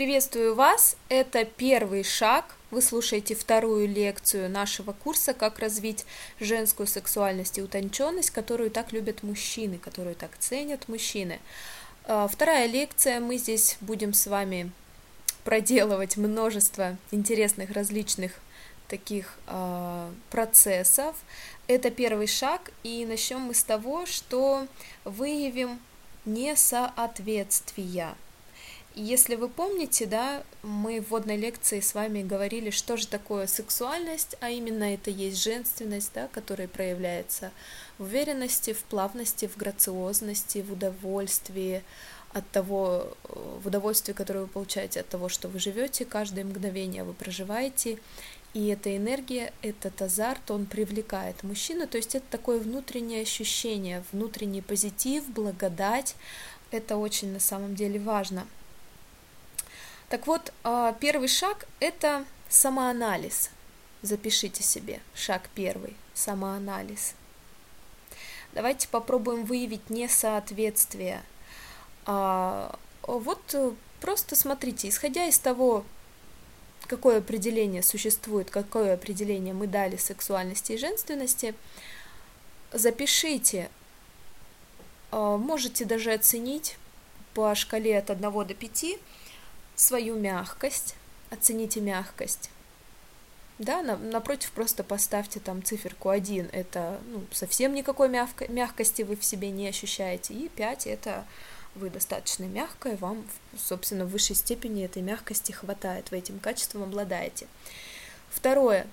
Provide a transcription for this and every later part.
Приветствую вас! Это первый шаг. Вы слушаете вторую лекцию нашего курса «Как развить женскую сексуальность и утонченность», которую так любят мужчины, которую так ценят мужчины. А, вторая лекция. Мы здесь будем с вами проделывать множество интересных различных таких э, процессов. Это первый шаг, и начнем мы с того, что выявим несоответствия – если вы помните, да, мы в вводной лекции с вами говорили, что же такое сексуальность, а именно это есть женственность, да, которая проявляется в уверенности, в плавности, в грациозности, в удовольствии от того, в удовольствии, которое вы получаете от того, что вы живете, каждое мгновение вы проживаете, и эта энергия, этот азарт, он привлекает мужчину, то есть это такое внутреннее ощущение, внутренний позитив, благодать, это очень на самом деле важно – так вот, а, первый шаг – это самоанализ. Запишите себе шаг первый – самоанализ. Давайте попробуем выявить несоответствие. А, вот э, просто смотрите, исходя из того, какое определение существует, какое определение мы дали сексуальности и женственности, запишите, а, можете даже оценить по шкале от 1 до 5, свою мягкость, оцените мягкость. Да, на, напротив просто поставьте там циферку 1, это ну, совсем никакой мягко, мягкости вы в себе не ощущаете, и 5 это вы достаточно мягкая, вам, собственно, в высшей степени этой мягкости хватает, вы этим качеством обладаете. Второе,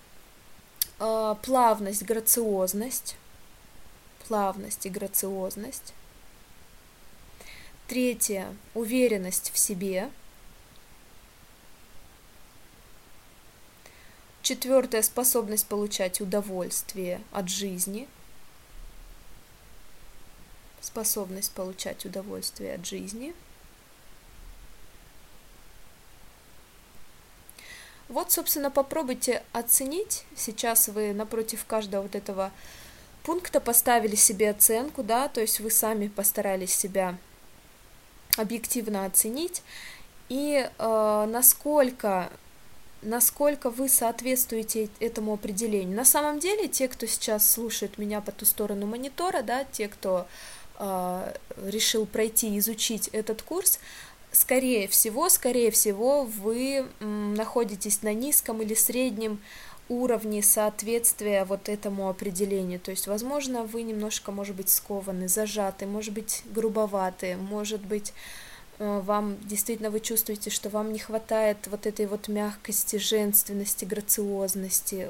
а, плавность, грациозность, плавность и грациозность. Третье, уверенность в себе – Четвертое – способность получать удовольствие от жизни. Способность получать удовольствие от жизни. Вот, собственно, попробуйте оценить. Сейчас вы напротив каждого вот этого пункта поставили себе оценку, да, то есть вы сами постарались себя объективно оценить и э, насколько насколько вы соответствуете этому определению. На самом деле, те, кто сейчас слушает меня по ту сторону монитора, да, те, кто э, решил пройти, изучить этот курс, скорее всего, скорее всего, вы находитесь на низком или среднем уровне соответствия вот этому определению. То есть, возможно, вы немножко, может быть, скованы, зажаты, может быть, грубоваты, может быть, вам действительно вы чувствуете, что вам не хватает вот этой вот мягкости, женственности, грациозности,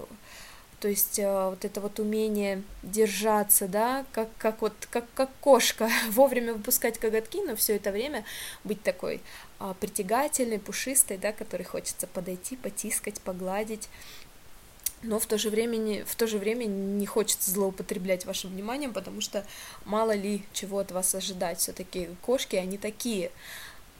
то есть э, вот это вот умение держаться, да, как, как вот, как, как кошка, вовремя выпускать коготки, но все это время быть такой а, притягательной, пушистой, да, которой хочется подойти, потискать, погладить, но в то же время, в то же время не хочется злоупотреблять вашим вниманием, потому что мало ли чего от вас ожидать, все-таки кошки, они такие.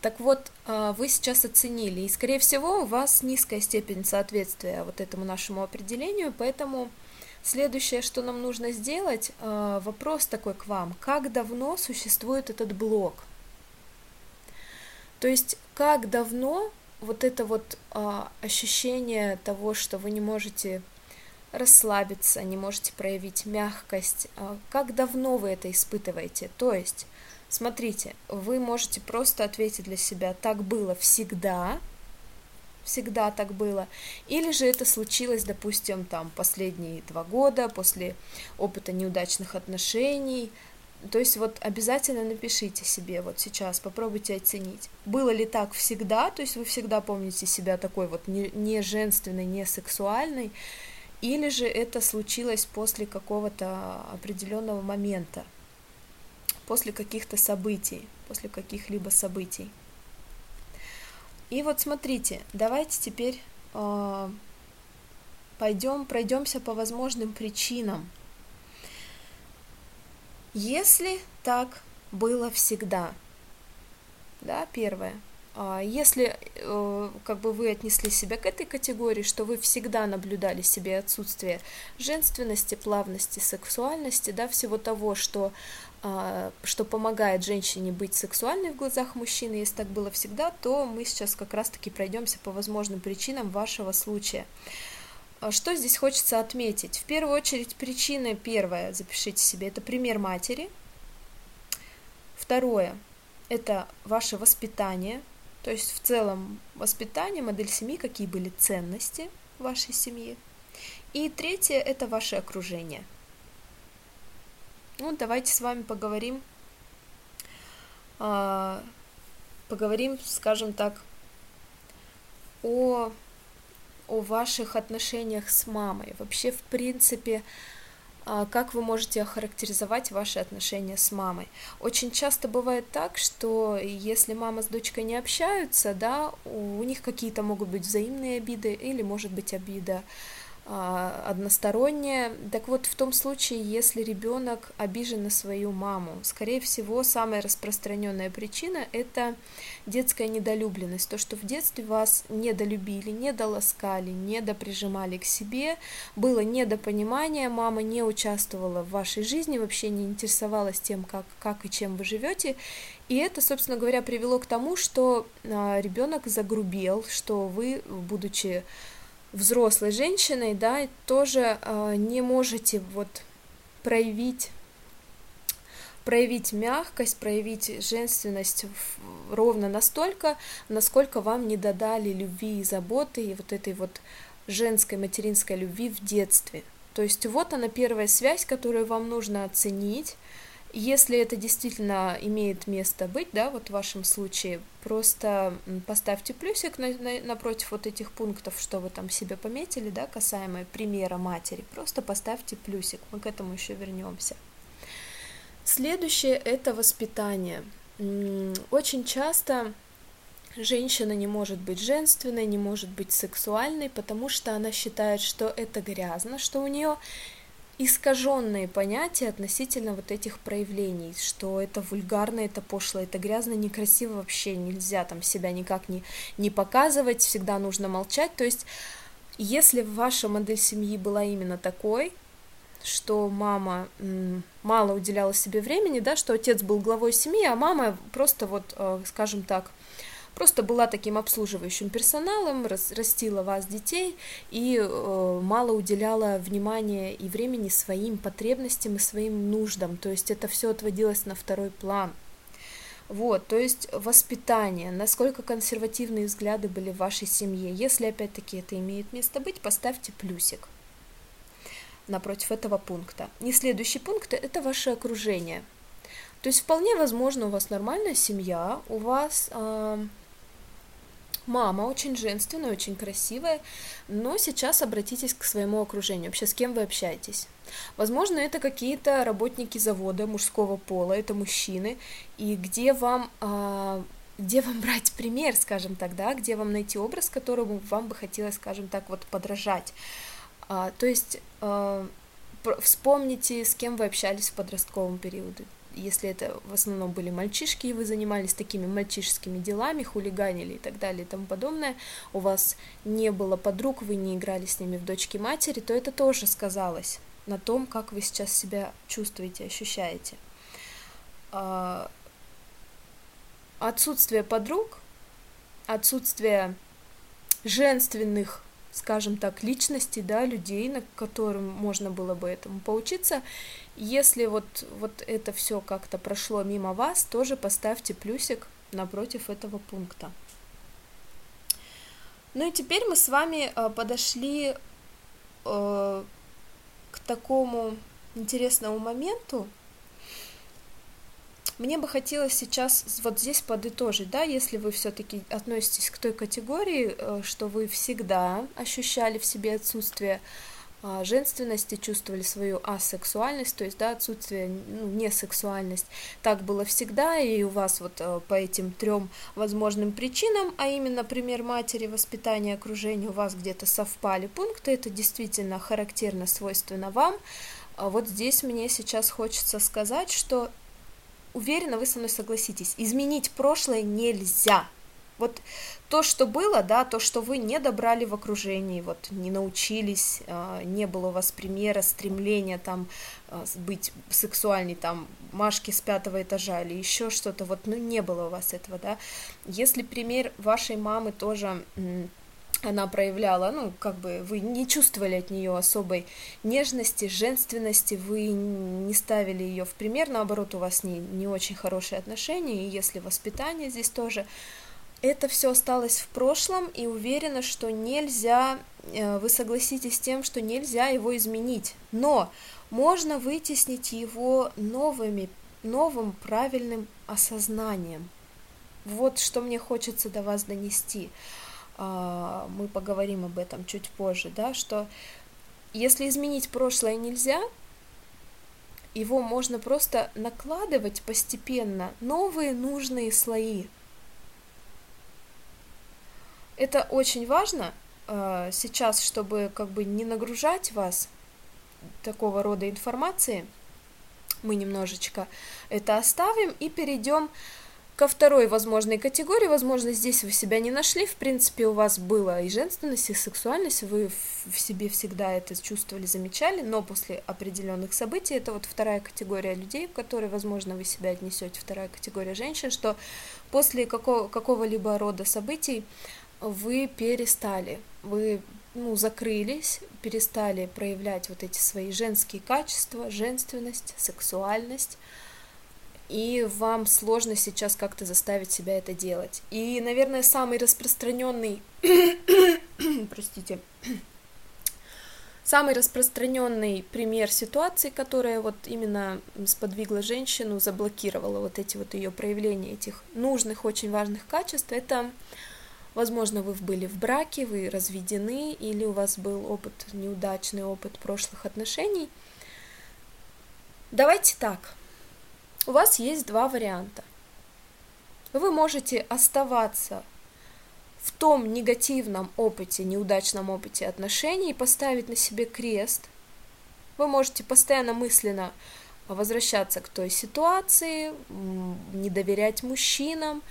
Так вот, а, вы сейчас оценили, и, скорее всего, у вас низкая степень соответствия вот этому нашему определению, поэтому следующее, что нам нужно сделать, а, вопрос такой к вам, как давно существует этот блок? То есть, как давно вот это вот а, ощущение того, что вы не можете расслабиться, не можете проявить мягкость, а, как давно вы это испытываете? То есть, смотрите, вы можете просто ответить для себя, так было всегда, всегда так было, или же это случилось, допустим, там последние два года после опыта неудачных отношений, то есть вот обязательно напишите себе вот сейчас, попробуйте оценить, было ли так всегда, то есть вы всегда помните себя такой вот не, не женственной, не сексуальной, или же это случилось после какого-то определенного момента, после каких-то событий, после каких-либо событий. И вот смотрите, давайте теперь э, пойдем, пройдемся по возможным причинам если так было всегда, да, первое, А, если э, как бы вы отнесли себя к этой категории, что вы всегда наблюдали себе отсутствие женственности, плавности, сексуальности, да, всего того, что, а, что помогает женщине быть сексуальной в глазах мужчины, если так было всегда, то мы сейчас как раз-таки пройдемся по возможным причинам вашего случая. А что здесь хочется отметить? В первую очередь причина первая, запишите себе, это пример матери. Второе, это ваше воспитание, то есть в целом воспитание, модель семьи, какие были ценности вашей семье. И третье – это ваше окружение. Ну, давайте с вами поговорим, э, поговорим, скажем так, о, о ваших отношениях с мамой. Вообще, в принципе, а, как вы можете охарактеризовать ваши отношения с мамой. Очень часто бывает так, что если мама с дочкой не общаются, да, у них какие-то могут быть взаимные обиды или может быть обида односторонняя. Так вот, в том случае, если ребенок обижен на свою маму, скорее всего, самая распространенная причина – это детская недолюбленность, то, что в детстве вас недолюбили, недоласкали, недоприжимали к себе, было недопонимание, мама не участвовала в вашей жизни, вообще не интересовалась тем, как, как и чем вы живете, и это, собственно говоря, привело к тому, что а, ребенок загрубел, что вы, будучи взрослой женщиной, да, тоже э, не можете вот проявить проявить мягкость, проявить женственность ровно настолько, насколько вам не додали любви и заботы и вот этой вот женской материнской любви в детстве. То есть вот она первая связь, которую вам нужно оценить, если это действительно имеет место быть, да, вот в вашем случае, просто поставьте плюсик на, на, напротив вот этих пунктов, что вы там себе пометили, да, касаемо примера матери, просто поставьте плюсик, мы к этому еще вернемся. Следующее – это воспитание. Очень часто женщина не может быть женственной, не может быть сексуальной, потому что она считает, что это грязно, что у нее искаженные понятия относительно вот этих проявлений, что это вульгарно, это пошло, это грязно, некрасиво вообще нельзя там себя никак не, не показывать, всегда нужно молчать. То есть, если ваша модель семьи была именно такой, что мама мало уделяла себе времени, да, что отец был главой семьи, а мама просто вот, э, скажем так, просто была таким обслуживающим персоналом, растила вас, детей, и э, мало уделяла внимания и времени своим потребностям и своим нуждам, то есть это все отводилось на второй план. Вот, то есть воспитание, насколько консервативные взгляды были в вашей семье. Если опять-таки это имеет место быть, поставьте плюсик напротив этого пункта. И следующий пункт – это ваше окружение. То есть вполне возможно у вас нормальная семья, у вас э, мама очень женственная, очень красивая, но сейчас обратитесь к своему окружению, вообще с кем вы общаетесь. Возможно, это какие-то работники завода мужского пола, это мужчины, и где вам а, где вам брать пример, скажем так, да, где вам найти образ, которому вам бы хотелось, скажем так, вот подражать. А, то есть а, вспомните, с кем вы общались в подростковом периоде, если это в основном были мальчишки, и вы занимались такими мальчишескими делами, хулиганили и так далее и тому подобное, у вас не было подруг, вы не играли с ними в дочки матери, то это тоже сказалось на том, как вы сейчас себя чувствуете, ощущаете. А, отсутствие подруг, отсутствие женственных скажем так, личностей, да, людей, на которым можно было бы этому поучиться. Если вот, вот это все как-то прошло мимо вас, тоже поставьте плюсик напротив этого пункта. Ну и теперь мы с вами э, подошли э, к такому интересному моменту, мне бы хотелось сейчас вот здесь подытожить, да, если вы все-таки относитесь к той категории, э, что вы всегда ощущали в себе отсутствие а, женственности, чувствовали свою асексуальность, то есть, да, отсутствие, ну, несексуальность. Так было всегда, и у вас вот э, по этим трем возможным причинам, а именно пример матери, воспитание, окружение, у вас где-то совпали пункты, это действительно характерно, свойственно вам. А вот здесь мне сейчас хочется сказать, что Уверена, вы со мной согласитесь. Изменить прошлое нельзя. Вот то, что было, да, то, что вы не добрали в окружении, вот не научились, а, не было у вас примера, стремления там а, быть сексуальней, там, Машки с пятого этажа или еще что-то, вот, ну, не было у вас этого, да. Если пример вашей мамы тоже она проявляла, ну, как бы вы не чувствовали от нее особой нежности, женственности, вы не ставили ее в пример, наоборот, у вас не, не очень хорошие отношения, и если воспитание здесь тоже, это все осталось в прошлом, и уверена, что нельзя, э, вы согласитесь с тем, что нельзя его изменить, но можно вытеснить его новыми, новым правильным осознанием. Вот что мне хочется до вас донести. А, мы поговорим об этом чуть позже, да, что если изменить прошлое нельзя, его можно просто накладывать постепенно новые нужные слои. Это очень важно э, сейчас, чтобы как бы не нагружать вас такого рода информации. Мы немножечко это оставим и перейдем ко второй возможной категории, возможно, здесь вы себя не нашли, в принципе, у вас было и женственность, и сексуальность, вы в себе всегда это чувствовали, замечали, но после определенных событий, это вот вторая категория людей, в которой, возможно, вы себя отнесете, вторая категория женщин, что после какого, какого-либо рода событий вы перестали, вы ну, закрылись, перестали проявлять вот эти свои женские качества, женственность, сексуальность, и вам сложно сейчас как-то заставить себя это делать. И, наверное, самый распространенный, простите, самый распространенный пример ситуации, которая вот именно сподвигла женщину, заблокировала вот эти вот ее проявления этих нужных, очень важных качеств, это, возможно, вы были в браке, вы разведены, или у вас был опыт, неудачный опыт прошлых отношений. Давайте так, у вас есть два варианта. Вы можете оставаться в том негативном опыте, неудачном опыте отношений и поставить на себе крест. Вы можете постоянно мысленно возвращаться к той ситуации, не доверять мужчинам,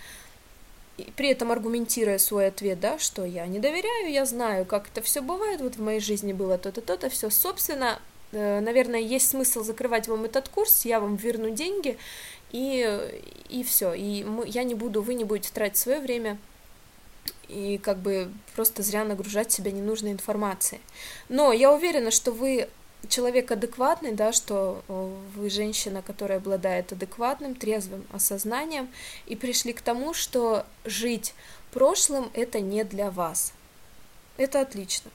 и при этом аргументируя свой ответ, да, что я не доверяю, я знаю, как это все бывает, вот в моей жизни было то-то, то-то, все, собственно, наверное, есть смысл закрывать вам этот курс, я вам верну деньги, и, и все. И мы, я не буду, вы не будете тратить свое время и как бы просто зря нагружать себя ненужной информацией. Но я уверена, что вы человек адекватный, да, что э, вы женщина, которая обладает адекватным, трезвым осознанием, и пришли к тому, что жить прошлым это не для вас. Это отлично.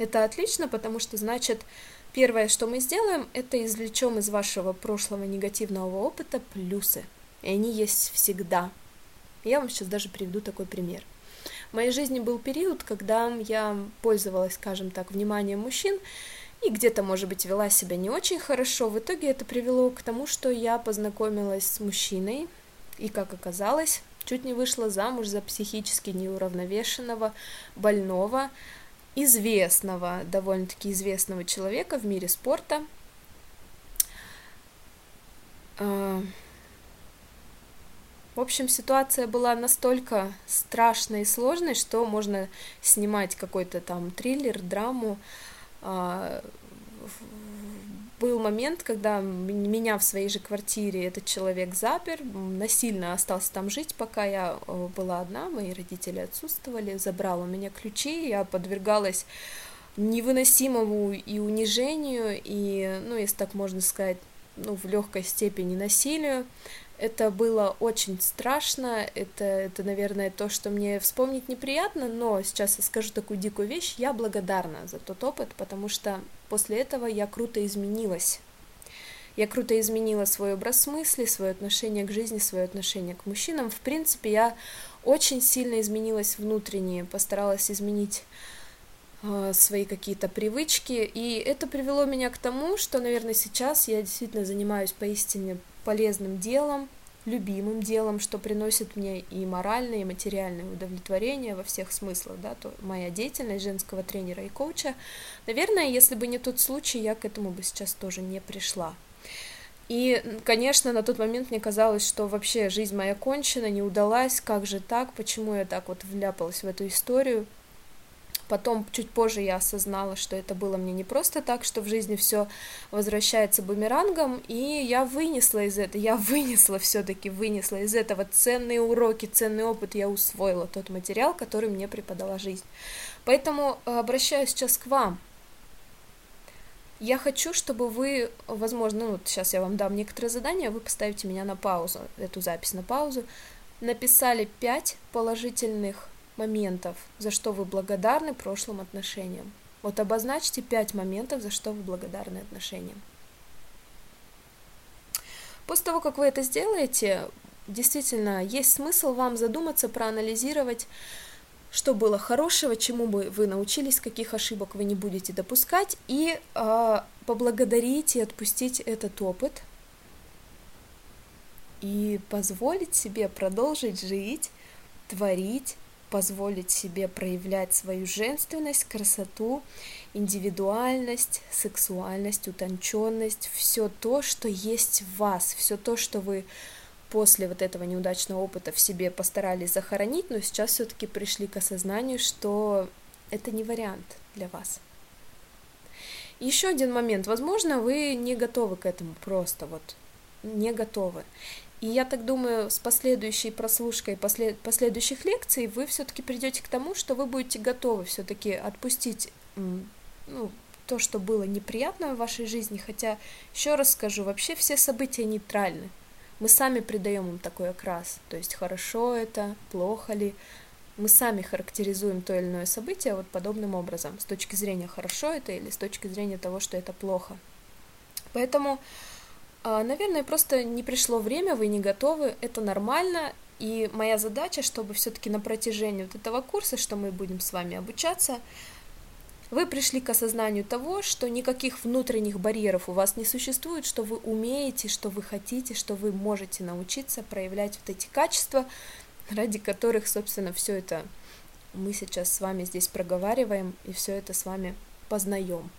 Это отлично, потому что, значит, первое, что мы сделаем, это извлечем из вашего прошлого негативного опыта плюсы. И они есть всегда. Я вам сейчас даже приведу такой пример. В моей жизни был период, когда я пользовалась, скажем так, вниманием мужчин, и где-то, может быть, вела себя не очень хорошо. В итоге это привело к тому, что я познакомилась с мужчиной, и, как оказалось, чуть не вышла замуж за психически неуравновешенного, больного, известного, довольно-таки известного человека в мире спорта. А, в общем, ситуация была настолько страшной и сложной, что можно снимать какой-то там триллер, драму, а, был момент, когда меня в своей же квартире этот человек запер, насильно остался там жить, пока я э, была одна, мои родители отсутствовали, забрал у меня ключи, я подвергалась невыносимому и унижению, и, ну, если так можно сказать, ну, в легкой степени насилию. Это было очень страшно, это, это, наверное, то, что мне вспомнить неприятно, но сейчас я скажу такую дикую вещь, я благодарна за тот опыт, потому что после этого я круто изменилась. Я круто изменила свой образ мысли, свое отношение к жизни, свое отношение к мужчинам. В принципе, я очень сильно изменилась внутренне, постаралась изменить э, свои какие-то привычки, и это привело меня к тому, что, наверное, сейчас я действительно занимаюсь поистине полезным делом, любимым делом, что приносит мне и моральное, и материальное удовлетворение во всех смыслах, да, то моя деятельность женского тренера и коуча. Наверное, если бы не тот случай, я к этому бы сейчас тоже не пришла. И, конечно, на тот момент мне казалось, что вообще жизнь моя кончена, не удалась, как же так, почему я так вот вляпалась в эту историю. Потом, чуть позже, я осознала, что это было мне не просто так, что в жизни все возвращается бумерангом, и я вынесла из этого, я вынесла все-таки, вынесла из этого ценные уроки, ценный опыт, я усвоила тот материал, который мне преподала жизнь. Поэтому э, обращаюсь сейчас к вам, я хочу, чтобы вы, возможно, ну вот сейчас я вам дам некоторые задания, вы поставите меня на паузу, эту запись на паузу, написали пять положительных моментов, за что вы благодарны прошлым отношениям. Вот обозначьте пять моментов, за что вы благодарны отношениям. После того, как вы это сделаете, действительно есть смысл вам задуматься, проанализировать, что было хорошего, чему бы вы научились, каких ошибок вы не будете допускать, и э, поблагодарить и отпустить этот опыт, и позволить себе продолжить жить, творить, позволить себе проявлять свою женственность, красоту, индивидуальность, сексуальность, утонченность, все то, что есть в вас, все то, что вы после вот этого неудачного опыта в себе постарались захоронить, но сейчас все-таки пришли к осознанию, что это не вариант для вас. Еще один момент. Возможно, вы не готовы к этому просто вот не готовы. И я так думаю, с последующей прослушкой послед... последующих лекций вы все-таки придете к тому, что вы будете готовы все-таки отпустить ну, то, что было неприятно в вашей жизни. Хотя, еще раз скажу, вообще все события нейтральны мы сами придаем им такой окрас, то есть хорошо это, плохо ли, мы сами характеризуем то или иное событие вот подобным образом, с точки зрения хорошо это или с точки зрения того, что это плохо. Поэтому, наверное, просто не пришло время, вы не готовы, это нормально, и моя задача, чтобы все-таки на протяжении вот этого курса, что мы будем с вами обучаться, вы пришли к осознанию того, что никаких внутренних барьеров у вас не существует, что вы умеете, что вы хотите, что вы можете научиться проявлять вот эти качества, ради которых, собственно, все это мы сейчас с вами здесь проговариваем и все это с вами познаем.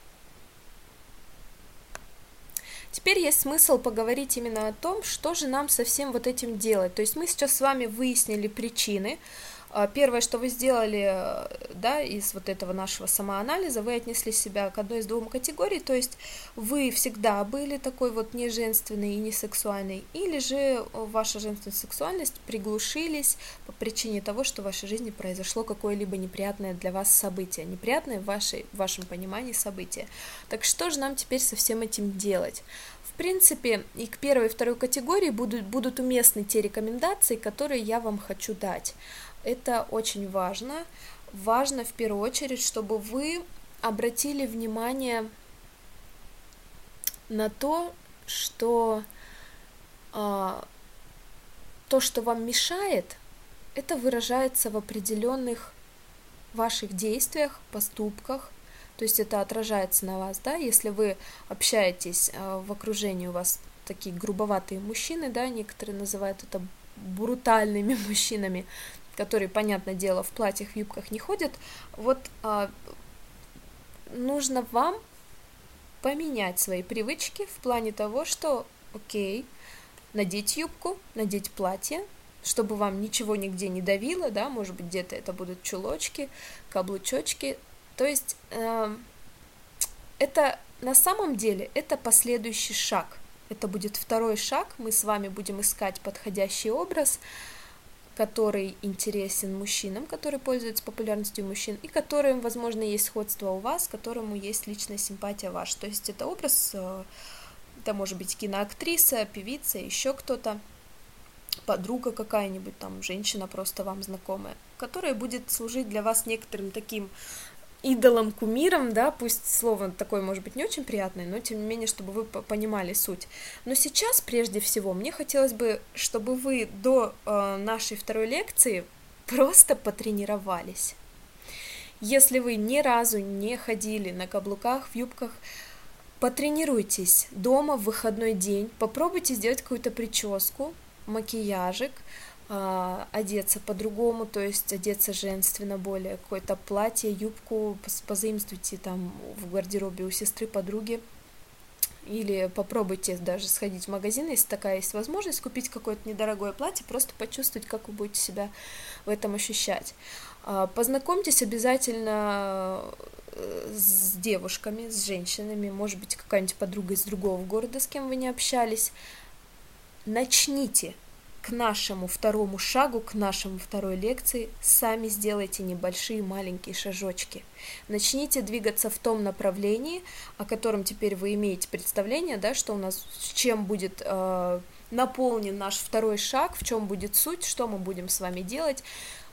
Теперь есть смысл поговорить именно о том, что же нам со всем вот этим делать. То есть мы сейчас с вами выяснили причины, первое, что вы сделали, э, да, из вот этого нашего самоанализа, вы отнесли себя к одной из двух категорий, то есть вы всегда были такой вот не женственный и не сексуальный, или же ваша женственность сексуальность приглушились по причине того, что в вашей жизни произошло какое-либо неприятное для вас событие, неприятное в, вашей, в вашем понимании событие. Так что же нам теперь со всем этим делать? В принципе, и к первой и второй категории будут, будут уместны те рекомендации, которые я вам хочу дать. Это очень важно. Важно в первую очередь, чтобы вы обратили внимание на то, что а, то, что вам мешает, это выражается в определенных ваших действиях, поступках, то есть это отражается на вас, да, если вы общаетесь а, в окружении у вас такие грубоватые мужчины, да, некоторые называют это брутальными мужчинами, которые, понятное дело, в платьях, в юбках не ходят, вот а, нужно вам поменять свои привычки в плане того, что, окей, надеть юбку, надеть платье, чтобы вам ничего нигде не давило, да, может быть, где-то это будут чулочки, каблучочки, то есть э, это на самом деле это последующий шаг, это будет второй шаг, мы с вами будем искать подходящий образ, который интересен мужчинам, который пользуется популярностью мужчин, и которым, возможно, есть сходство у вас, которому есть личная симпатия ваша. То есть это образ, э, это может быть киноактриса, певица, еще кто-то, подруга какая-нибудь, там, женщина просто вам знакомая, которая будет служить для вас некоторым таким идолом, кумиром, да, пусть слово такое может быть не очень приятное, но тем не менее, чтобы вы понимали суть. Но сейчас, прежде всего, мне хотелось бы, чтобы вы до э, нашей второй лекции просто потренировались. Если вы ни разу не ходили на каблуках, в юбках, потренируйтесь дома в выходной день, попробуйте сделать какую-то прическу, макияжик, а, одеться по-другому, то есть одеться женственно более, какое-то платье, юбку позаимствуйте там в гардеробе у сестры, подруги, или попробуйте даже сходить в магазин, если такая есть возможность, купить какое-то недорогое платье, просто почувствовать, как вы будете себя в этом ощущать. А, познакомьтесь обязательно э, с девушками, с женщинами, может быть, какая-нибудь подруга из другого города, с кем вы не общались. Начните к нашему второму шагу, к нашему второй лекции, сами сделайте небольшие маленькие шажочки. Начните двигаться в том направлении, о котором теперь вы имеете представление, да, что у нас, чем будет э, наполнен наш второй шаг, в чем будет суть, что мы будем с вами делать.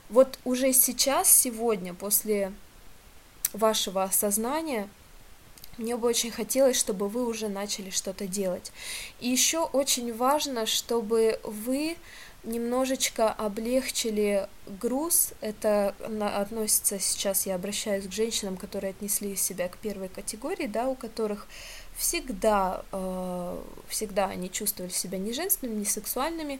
Вот уже сейчас, сегодня, после вашего осознания, мне бы очень хотелось, чтобы вы уже начали что-то делать. И еще очень важно, чтобы вы немножечко облегчили груз. Это относится сейчас, я обращаюсь к женщинам, которые отнесли себя к первой категории, да, у которых всегда, э, всегда они чувствовали себя не женственными, не сексуальными.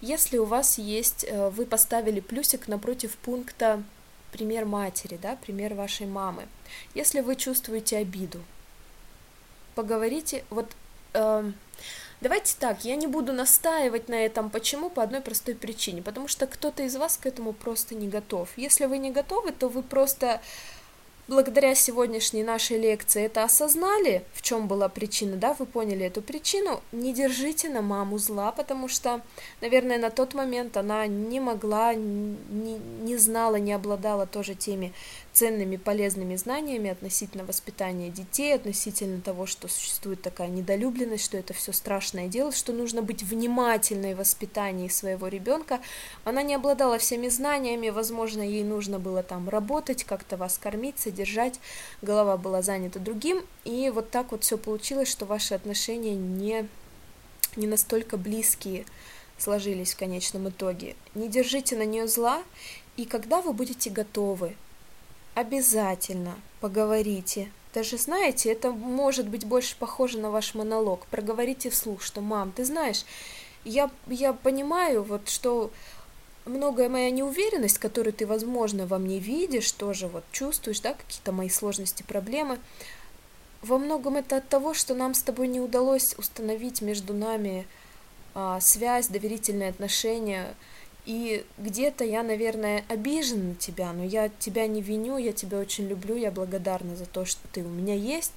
Если у вас есть, э, вы поставили плюсик напротив пункта пример матери, да, пример вашей мамы. Если вы чувствуете обиду, поговорите, вот э, давайте так, я не буду настаивать на этом, почему, по одной простой причине, потому что кто-то из вас к этому просто не готов. Если вы не готовы, то вы просто благодаря сегодняшней нашей лекции это осознали, в чем была причина, да, вы поняли эту причину, не держите на маму зла, потому что, наверное, на тот момент она не могла, не, не знала, не обладала тоже теми ценными, полезными знаниями относительно воспитания детей, относительно того, что существует такая недолюбленность, что это все страшное дело, что нужно быть внимательной в воспитании своего ребенка. Она не обладала всеми знаниями, возможно, ей нужно было там работать, как-то вас кормить, содержать, голова была занята другим, и вот так вот все получилось, что ваши отношения не, не настолько близкие сложились в конечном итоге. Не держите на нее зла, и когда вы будете готовы обязательно поговорите. Даже знаете, это может быть больше похоже на ваш монолог. Проговорите вслух, что «мам, ты знаешь, я, я понимаю, вот что многое моя неуверенность, которую ты, возможно, во мне видишь, тоже вот чувствуешь, да, какие-то мои сложности, проблемы, во многом это от того, что нам с тобой не удалось установить между нами а, связь, доверительные отношения, и где-то я, наверное, обижена на тебя, но я тебя не виню, я тебя очень люблю, я благодарна за то, что ты у меня есть.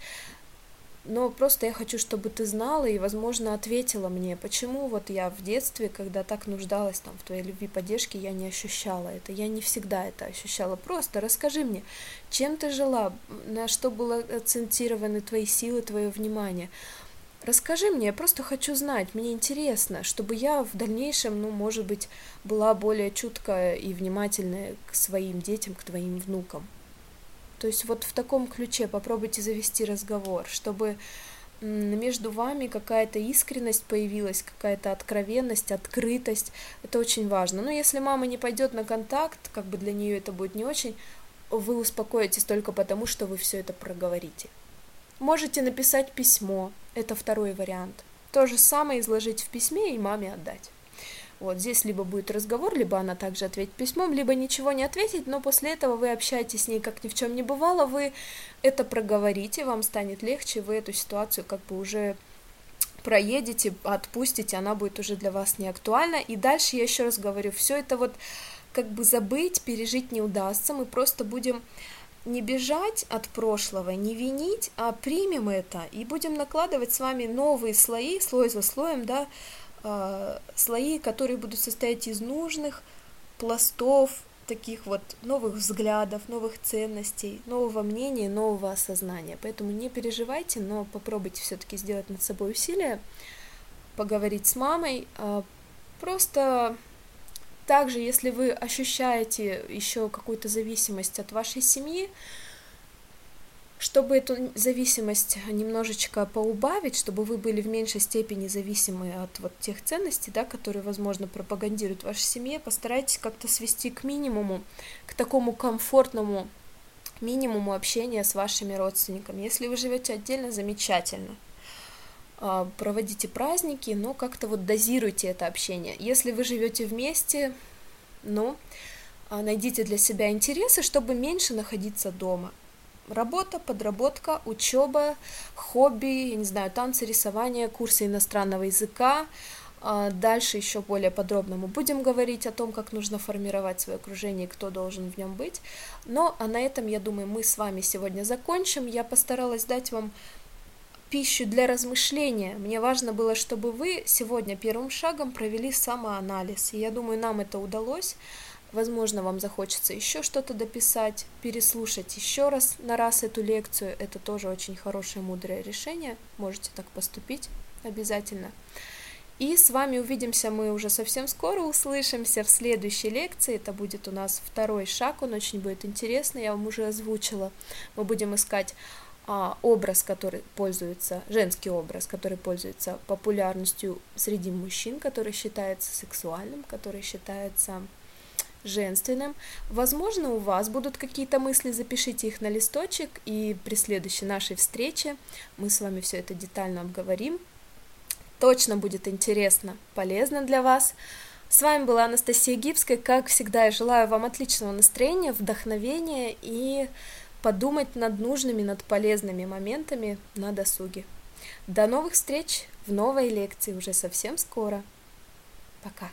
Но просто я хочу, чтобы ты знала и, возможно, ответила мне, почему вот я в детстве, когда так нуждалась там в твоей любви, поддержке, я не ощущала это. Я не всегда это ощущала. Просто расскажи мне, чем ты жила, на что было акцентированы твои силы, твое внимание. Расскажи мне, я просто хочу знать, мне интересно, чтобы я в дальнейшем, ну, может быть, была более чуткая и внимательная к своим детям, к твоим внукам. То есть вот в таком ключе попробуйте завести разговор, чтобы между вами какая-то искренность появилась, какая-то откровенность, открытость. Это очень важно. Но если мама не пойдет на контакт, как бы для нее это будет не очень, вы успокоитесь только потому, что вы все это проговорите. Можете написать письмо, это второй вариант. То же самое изложить в письме и маме отдать. Вот здесь либо будет разговор, либо она также ответит письмом, либо ничего не ответить, но после этого вы общаетесь с ней как ни в чем не бывало, вы это проговорите, вам станет легче, вы эту ситуацию как бы уже проедете, отпустите, она будет уже для вас не актуальна. И дальше я еще раз говорю, все это вот как бы забыть, пережить не удастся, мы просто будем не бежать от прошлого, не винить, а примем это и будем накладывать с вами новые слои, слой за слоем, да, э, слои, которые будут состоять из нужных пластов, таких вот новых взглядов, новых ценностей, нового мнения, нового осознания. Поэтому не переживайте, но попробуйте все-таки сделать над собой усилия, поговорить с мамой, э, просто также, если вы ощущаете еще какую-то зависимость от вашей семьи, чтобы эту зависимость немножечко поубавить, чтобы вы были в меньшей степени зависимы от вот тех ценностей, да, которые, возможно, пропагандируют ваша семья, постарайтесь как-то свести к минимуму, к такому комфортному минимуму общения с вашими родственниками. Если вы живете отдельно, замечательно – проводите праздники, но как-то вот дозируйте это общение. Если вы живете вместе, ну, а, найдите для себя интересы, чтобы меньше находиться дома. работа, подработка, учеба, хобби, я не знаю, танцы, рисование, курсы иностранного языка. А дальше еще более подробно мы будем говорить о том, как нужно формировать свое окружение и кто должен в нем быть. Но а на этом, я думаю, мы с вами сегодня закончим. Я постаралась дать вам пищу для размышления. Мне важно было, чтобы вы сегодня первым шагом провели самоанализ. И я думаю, нам это удалось. Возможно, вам захочется еще что-то дописать, переслушать еще раз на раз эту лекцию. Это тоже очень хорошее, мудрое решение. Можете так поступить обязательно. И с вами увидимся мы уже совсем скоро, услышимся в следующей лекции. Это будет у нас второй шаг, он очень будет интересный, я вам уже озвучила. Мы будем искать образ, который пользуется, женский образ, который пользуется популярностью среди мужчин, который считается сексуальным, который считается женственным. Возможно, у вас будут какие-то мысли, запишите их на листочек, и при следующей нашей встрече мы с вами все это детально обговорим. Точно будет интересно, полезно для вас. С вами была Анастасия Гибская. Как всегда, я желаю вам отличного настроения, вдохновения и подумать над нужными, над полезными моментами на досуге. До новых встреч в новой лекции уже совсем скоро. Пока.